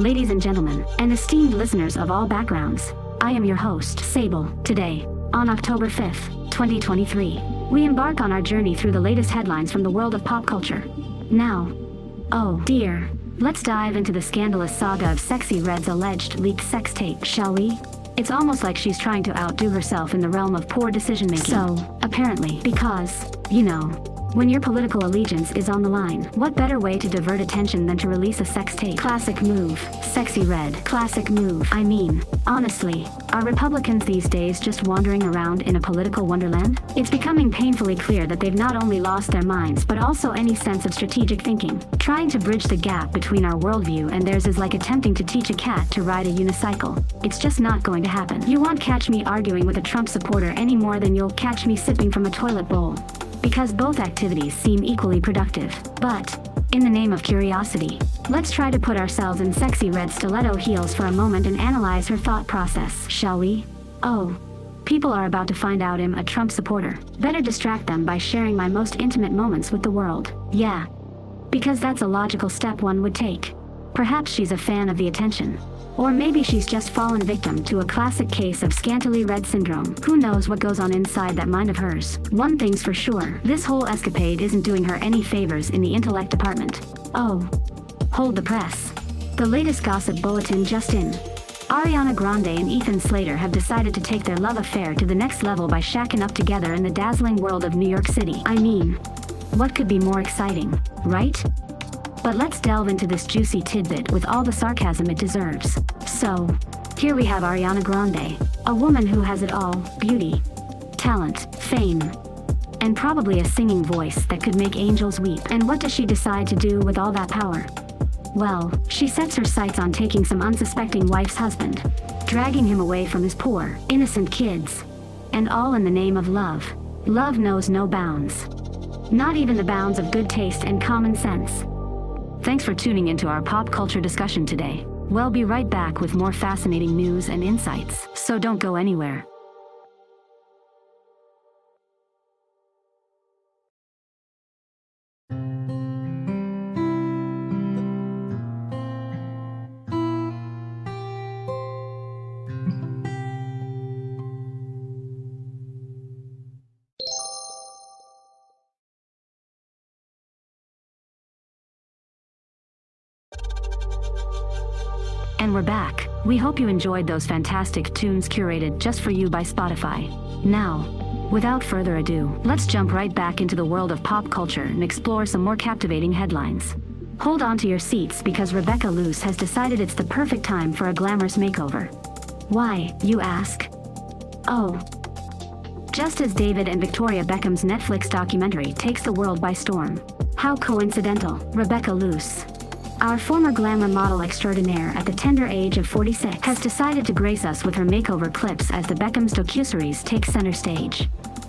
ladies and gentlemen, and esteemed listeners of all backgrounds. I am your host, Sable. Today, on October 5th, 2023, we embark on our journey through the latest headlines from the world of pop culture. Now, oh dear, let's dive into the scandalous saga of Sexy Red's alleged leaked sex tape, shall we? It's almost like she's trying to outdo herself in the realm of poor decision making. So, apparently, because, you know, when your political allegiance is on the line, what better way to divert attention than to release a sex tape? Classic move. Sexy red. Classic move. I mean, honestly, are Republicans these days just wandering around in a political wonderland? It's becoming painfully clear that they've not only lost their minds but also any sense of strategic thinking. Trying to bridge the gap between our worldview and theirs is like attempting to teach a cat to ride a unicycle. It's just not going to happen. You won't catch me arguing with a Trump supporter any more than you'll catch me sipping from a toilet bowl because both activities seem equally productive. But, in the name of curiosity, let's try to put ourselves in sexy red stiletto heels for a moment and analyze her thought process, shall we? Oh. People are about to find out I'm a Trump supporter. Better distract them by sharing my most intimate moments with the world. Yeah. Because that's a logical step one would take. Perhaps she's a fan of the attention. Or maybe she's just fallen victim to a classic case of scantily red syndrome. Who knows what goes on inside that mind of hers? One thing's for sure, this whole escapade isn't doing her any favors in the intellect department. Oh. Hold the press. The latest gossip bulletin just in. Ariana Grande and Ethan Slater have decided to take their love affair to the next level by shacking up together in the dazzling world of New York City. I mean, what could be more exciting, right? But let's delve into this juicy tidbit with all the sarcasm it deserves. So, here we have Ariana Grande, a woman who has it all beauty, talent, fame, and probably a singing voice that could make angels weep. And what does she decide to do with all that power? Well, she sets her sights on taking some unsuspecting wife's husband, dragging him away from his poor, innocent kids. And all in the name of love. Love knows no bounds. Not even the bounds of good taste and common sense. Thanks for tuning into our pop culture discussion today. We'll be right back with more fascinating news and insights, so don't go anywhere. And we're back. We hope you enjoyed those fantastic tunes curated just for you by Spotify. Now, without further ado, let's jump right back into the world of pop culture and explore some more captivating headlines. Hold on to your seats because Rebecca Loos has decided it's the perfect time for a glamorous makeover. Why, you ask? Oh. Just as David and Victoria Beckham's Netflix documentary takes the world by storm. How coincidental, Rebecca Loos our former glamour model extraordinaire at the tender age of 46 has decided to grace us with her makeover clips as the Beckham's docuseries take center stage.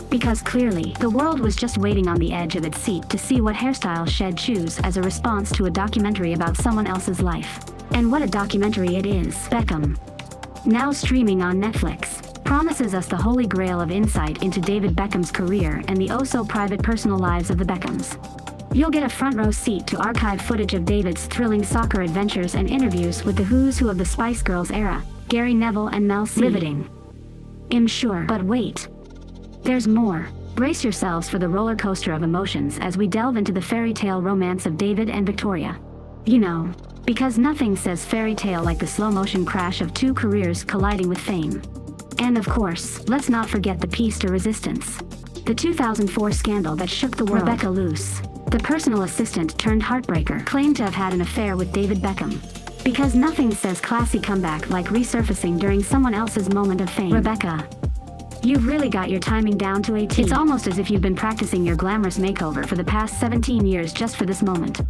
Because clearly, the world was just waiting on the edge of its seat to see what hairstyle she'd choose as a response to a documentary about someone else's life. And what a documentary it is, Beckham. Now streaming on Netflix promises us the holy grail of insight into David Beckham's career and the oh-so-private personal lives of the Beckhams. You'll get a front row seat to archive footage of David's thrilling soccer adventures and interviews with the who's who of the Spice Girls era, Gary Neville and Mel C. Riveting. I'm sure. But wait. There's more. Brace yourselves for the roller coaster of emotions as we delve into the fairy tale romance of David and Victoria. You know, because nothing says fairy tale like the slow motion crash of two careers colliding with fame. And of course, let's not forget the piece de resistance. The 2004 scandal that shook the world. Rebecca Loos the personal assistant turned heartbreaker, claimed to have had an affair with David Beckham. Because nothing says classy comeback like resurfacing during someone else's moment of fame. Rebecca. You've really got your timing down to a T. It's almost as if you've been practicing your glamorous makeover for the past 17 years just for this moment.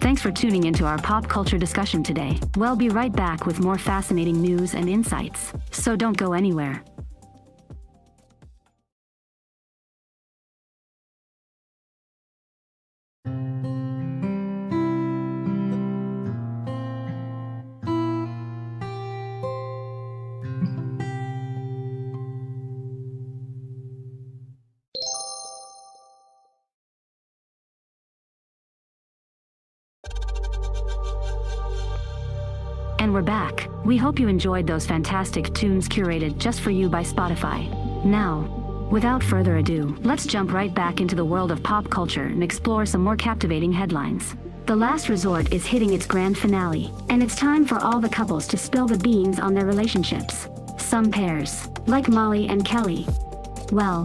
Thanks for tuning into our pop culture discussion today. We'll be right back with more fascinating news and insights. So don't go anywhere. And we're back. We hope you enjoyed those fantastic tunes curated just for you by Spotify. Now, without further ado, let's jump right back into the world of pop culture and explore some more captivating headlines. The Last Resort is hitting its grand finale, and it's time for all the couples to spill the beans on their relationships. Some pairs, like Molly and Kelly, well,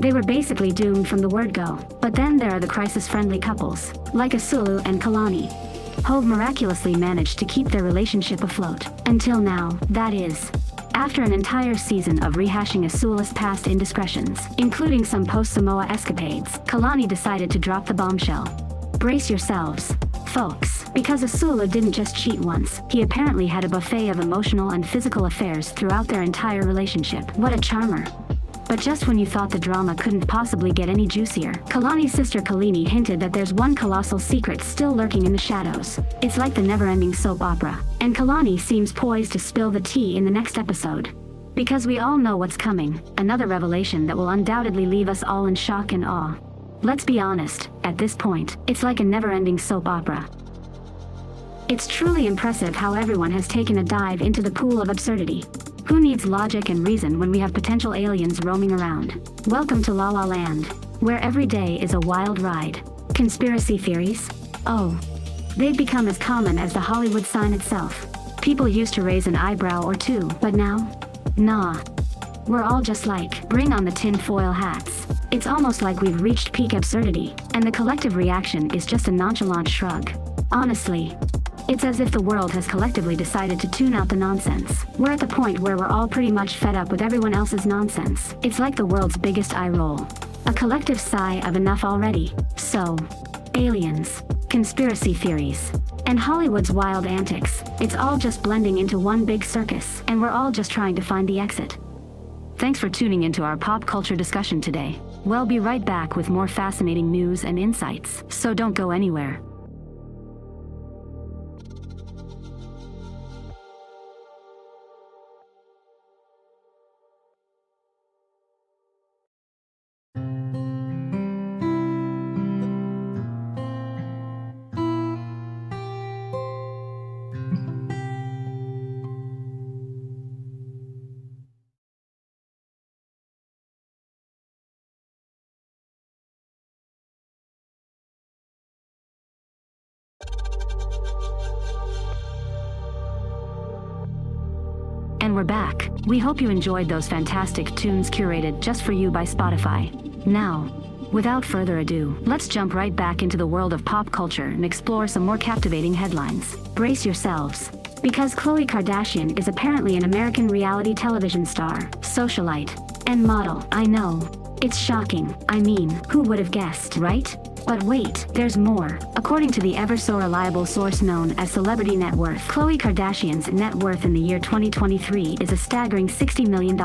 they were basically doomed from the word go. But then there are the crisis-friendly couples, like Asuelu and Kalani. Hove miraculously managed to keep their relationship afloat. Until now, that is. After an entire season of rehashing Asuelu's past indiscretions, including some post-Samoa escapades, Kalani decided to drop the bombshell. Brace yourselves, folks, because Asula didn't just cheat once, he apparently had a buffet of emotional and physical affairs throughout their entire relationship. What a charmer. But just when you thought the drama couldn't possibly get any juicier, Kalani's sister Kolini hinted that there's one colossal secret still lurking in the shadows. It's like the never-ending soap opera, and Kalani seems poised to spill the tea in the next episode. Because we all know what's coming, another revelation that will undoubtedly leave us all in shock and awe. Let's be honest, at this point, it's like a never-ending soap opera. It's truly impressive how everyone has taken a dive into the pool of absurdity. Who needs logic and reason when we have potential aliens roaming around? Welcome to La La Land, where every day is a wild ride. Conspiracy theories? Oh. They've become as common as the Hollywood sign itself. People used to raise an eyebrow or two, but now? Nah. We're all just like, bring on the tinfoil hats. It's almost like we've reached peak absurdity, and the collective reaction is just a nonchalant shrug. Honestly, it's as if the world has collectively decided to tune out the nonsense. We're at the point where we're all pretty much fed up with everyone else's nonsense. It's like the world's biggest eye roll. A collective sigh of enough already. So, aliens, conspiracy theories, and Hollywood's wild antics, it's all just blending into one big circus, and we're all just trying to find the exit. Thanks for tuning into our pop culture discussion today. We'll be right back with more fascinating news and insights, so don't go anywhere. And we're back. We hope you enjoyed those fantastic tunes curated just for you by Spotify. Now, without further ado, let's jump right back into the world of pop culture and explore some more captivating headlines. Brace yourselves. Because Khloe Kardashian is apparently an American reality television star, socialite, and model. I know. It's shocking. I mean, who would have guessed, right? But wait, there's more. According to the ever so reliable source known as Celebrity Net Worth, Khloe Kardashian's net worth in the year 2023 is a staggering $60 million.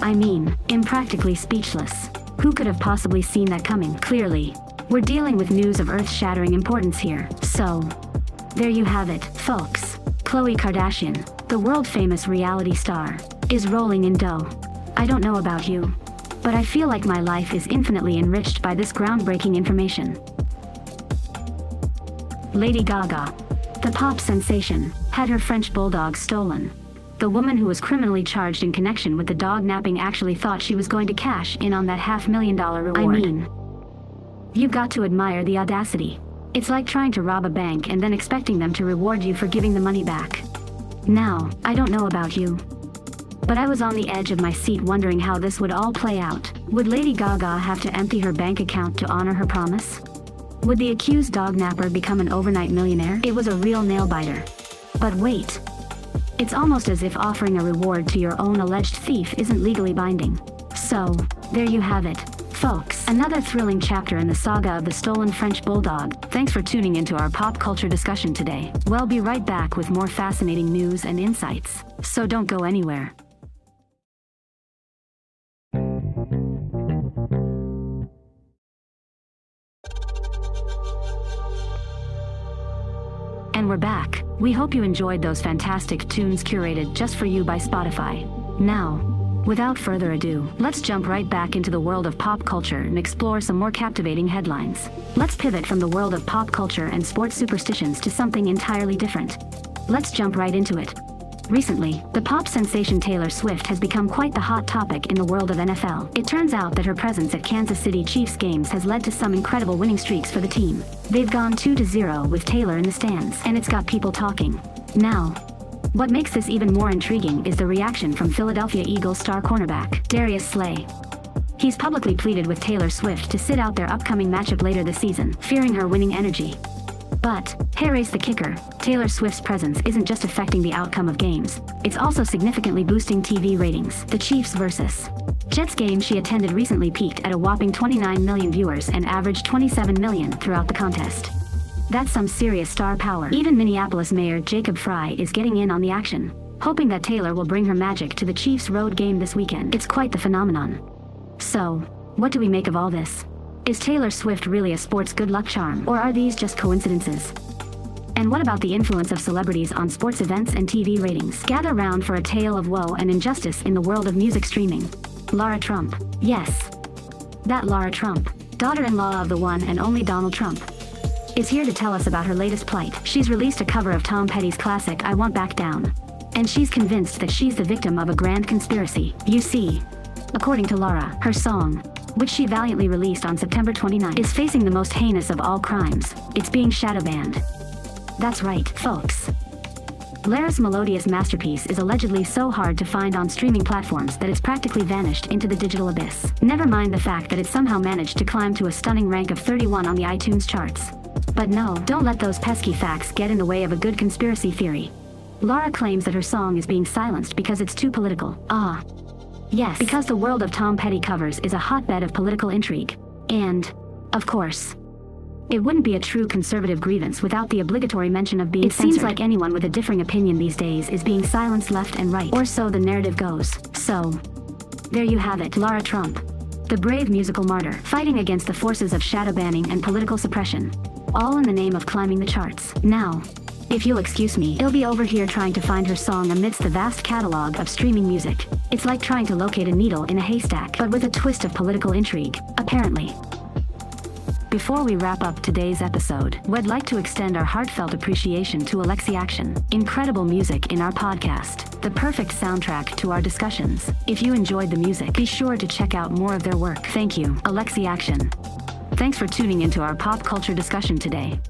I mean, impractically speechless. Who could have possibly seen that coming? Clearly. We're dealing with news of earth-shattering importance here. So, there you have it, folks. Khloe Kardashian, the world-famous reality star, is rolling in dough. I don't know about you, but I feel like my life is infinitely enriched by this groundbreaking information. Lady Gaga, the pop sensation, had her French bulldog stolen. The woman who was criminally charged in connection with the dog napping actually thought she was going to cash in on that half million dollar reward. I mean, you've got to admire the audacity. It's like trying to rob a bank and then expecting them to reward you for giving the money back. Now, I don't know about you, but I was on the edge of my seat wondering how this would all play out. Would Lady Gaga have to empty her bank account to honor her promise? Would the accused dog napper become an overnight millionaire? It was a real nail-biter. But wait. It's almost as if offering a reward to your own alleged thief isn't legally binding. So, there you have it, folks. Another thrilling chapter in the saga of the stolen French bulldog. Thanks for tuning into our pop culture discussion today. We'll be right back with more fascinating news and insights. So don't go anywhere. And we're back. We hope you enjoyed those fantastic tunes curated just for you by Spotify. Now, without further ado, let's jump right back into the world of pop culture and explore some more captivating headlines. Let's pivot from the world of pop culture and sports superstitions to something entirely different. Let's jump right into it. Recently, the pop sensation Taylor Swift has become quite the hot topic in the world of NFL. It turns out that her presence at Kansas City Chiefs games has led to some incredible winning streaks for the team. They've gone 2-0 with Taylor in the stands, and it's got people talking. Now, what makes this even more intriguing is the reaction from Philadelphia Eagles star cornerback, Darius Slay. He's publicly pleaded with Taylor Swift to sit out their upcoming matchup later this season, fearing her winning energy. But, Harry's the kicker, Taylor Swift's presence isn't just affecting the outcome of games, it's also significantly boosting TV ratings. The Chiefs vs. Jets game she attended recently peaked at a whopping 29 million viewers and averaged 27 million throughout the contest. That's some serious star power. Even Minneapolis Mayor Jacob Frey is getting in on the action, hoping that Taylor will bring her magic to the Chiefs road game this weekend. It's quite the phenomenon. So, what do we make of all this? Is Taylor Swift really a sports good luck charm, or are these just coincidences? And what about the influence of celebrities on sports events and TV ratings? Gather round for a tale of woe and injustice in the world of music streaming. Lara Trump. Yes. That Lara Trump, daughter-in-law of the one and only Donald Trump, is here to tell us about her latest plight. She's released a cover of Tom Petty's classic I Won't Back Down. And she's convinced that she's the victim of a grand conspiracy. You see, according to Lara, her song, which she valiantly released on September 29, is facing the most heinous of all crimes. It's being shadow banned. That's right, folks. Lara's melodious masterpiece is allegedly so hard to find on streaming platforms that it's practically vanished into the digital abyss. Never mind the fact that it somehow managed to climb to a stunning rank of 31 on the iTunes charts. But no, don't let those pesky facts get in the way of a good conspiracy theory. Lara claims that her song is being silenced because it's too political. Ah, Yes, because the world of Tom Petty covers is a hotbed of political intrigue. And, of course, it wouldn't be a true conservative grievance without the obligatory mention of being It censored. seems like anyone with a differing opinion these days is being silenced left and right. Or so the narrative goes. So, there you have it, Lara Trump. The brave musical martyr, fighting against the forces of shadow banning and political suppression. All in the name of climbing the charts. Now, if you'll excuse me, I'll be over here trying to find her song amidst the vast catalog of streaming music. It's like trying to locate a needle in a haystack, but with a twist of political intrigue, apparently. Before we wrap up today's episode, we'd like to extend our heartfelt appreciation to Alexi Action. Incredible music in our podcast, the perfect soundtrack to our discussions. If you enjoyed the music, be sure to check out more of their work. Thank you, Alexi Action. Thanks for tuning into our pop culture discussion today.